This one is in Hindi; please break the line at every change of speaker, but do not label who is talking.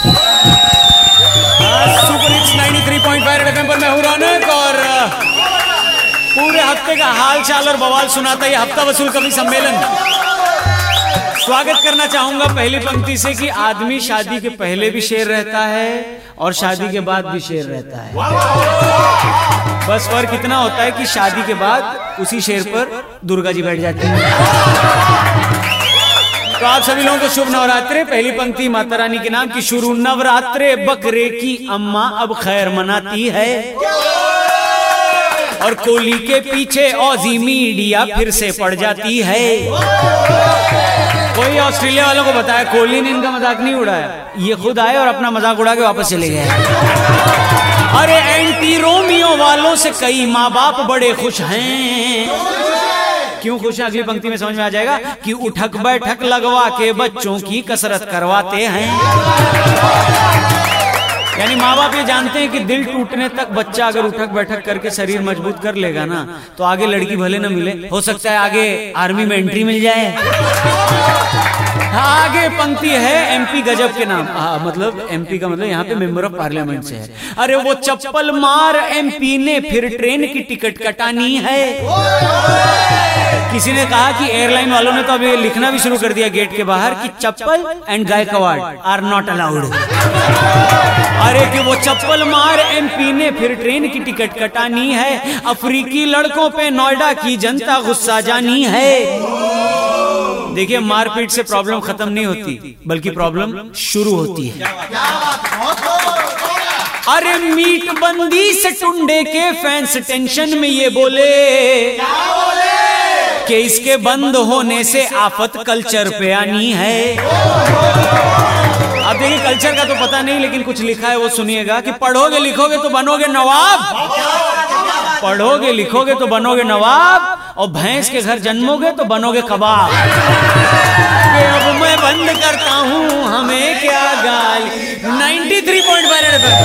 सुपर हिट्स 93.5 एफएम पर मैं हूँ रौनक और पूरे हफ़्ते का हाल चाल और बवाल सुनाता ये हफ़्ता वसूल कवि सम्मेलन। स्वागत करना चाहूँगा पहली पंक्ति से कि आदमी शादी के पहले भी शेर रहता है और शादी के बाद भी शेर रहता है। बस फ़र्क इतना होता है कि शादी के बाद उसी शेर पर दुर्गा जी बैठ जाती है। तो आप सभी लोगों को शुभ नवरात्रे। पहली पंक्ति माता रानी के नाम की शुरू। नवरात्रे बकरे की अम्मा अब खैर मनाती है। और कोहली के पीछे औजी मीडिया फिर से पड़ जाती है। कोई ऑस्ट्रेलिया वालों को बताया कोहली ने इनका मज़ाक नहीं उड़ाया? ये खुद आए और अपना मज़ाक उड़ा के वापस चले गए। अरे एंटी रोमियो वालों से कई माँ बाप बड़े खुश हैं। क्यों खुश है? अगली पंक्ति में समझ में आ जाएगा कि उठक बैठक लगवा के बच्चों की कसरत करवाते हैं। यानी माँ बाप ये जानते हैं कि दिल टूटने तक बच्चा अगर उठक बैठक करके शरीर मज़बूत कर लेगा ना तो आगे लड़की भले ना मिले, हो सकता है आगे आर्मी में एंट्री मिल जाए। पंक्ति है एमपी गजब के नाम। हाँ, मतलब एमपी का मतलब यहाँ पे मेंबर ऑफ़ पार्लियामेंट से है। अरे वो चप्पल मार एमपी ने फिर ट्रेन की टिकट कटानी है। किसी ने कहा कि एयरलाइन वालों ने तो अभी लिखना भी शुरू कर दिया गेट के बाहर कि chappal and Gaikwad are not allowed अरे कि वो चप्पल मार एमपी ने फिर ट्रेन की टिकट कटानी है। अफ्रीकी लड़कों पे नोएडा की जनता गुस्सा जानी है। देखिए मारपीट से प्रॉब्लम खत्म नहीं होती बल्कि प्रॉब्लम शुरू होती है। अरे मीट बंदी से टुंडे के फैंस टेंशन में ये बोले। कि इसके बंद होने से आफत कल्चर पे आनी है। अब देखिए कल्चर का तो पता नहीं लेकिन कुछ लिखा है वो सुनिएगा कि पढ़ोगे लिखोगे तो बनोगे नवाब। पढ़ोगे लिखोगे तो बनोगे नवाब। और भैंस के घर जन्मोगे तो बनोगे कबाब। अब मैं बंद करता हूँ हमें क्या गाली? 93.5 एफएम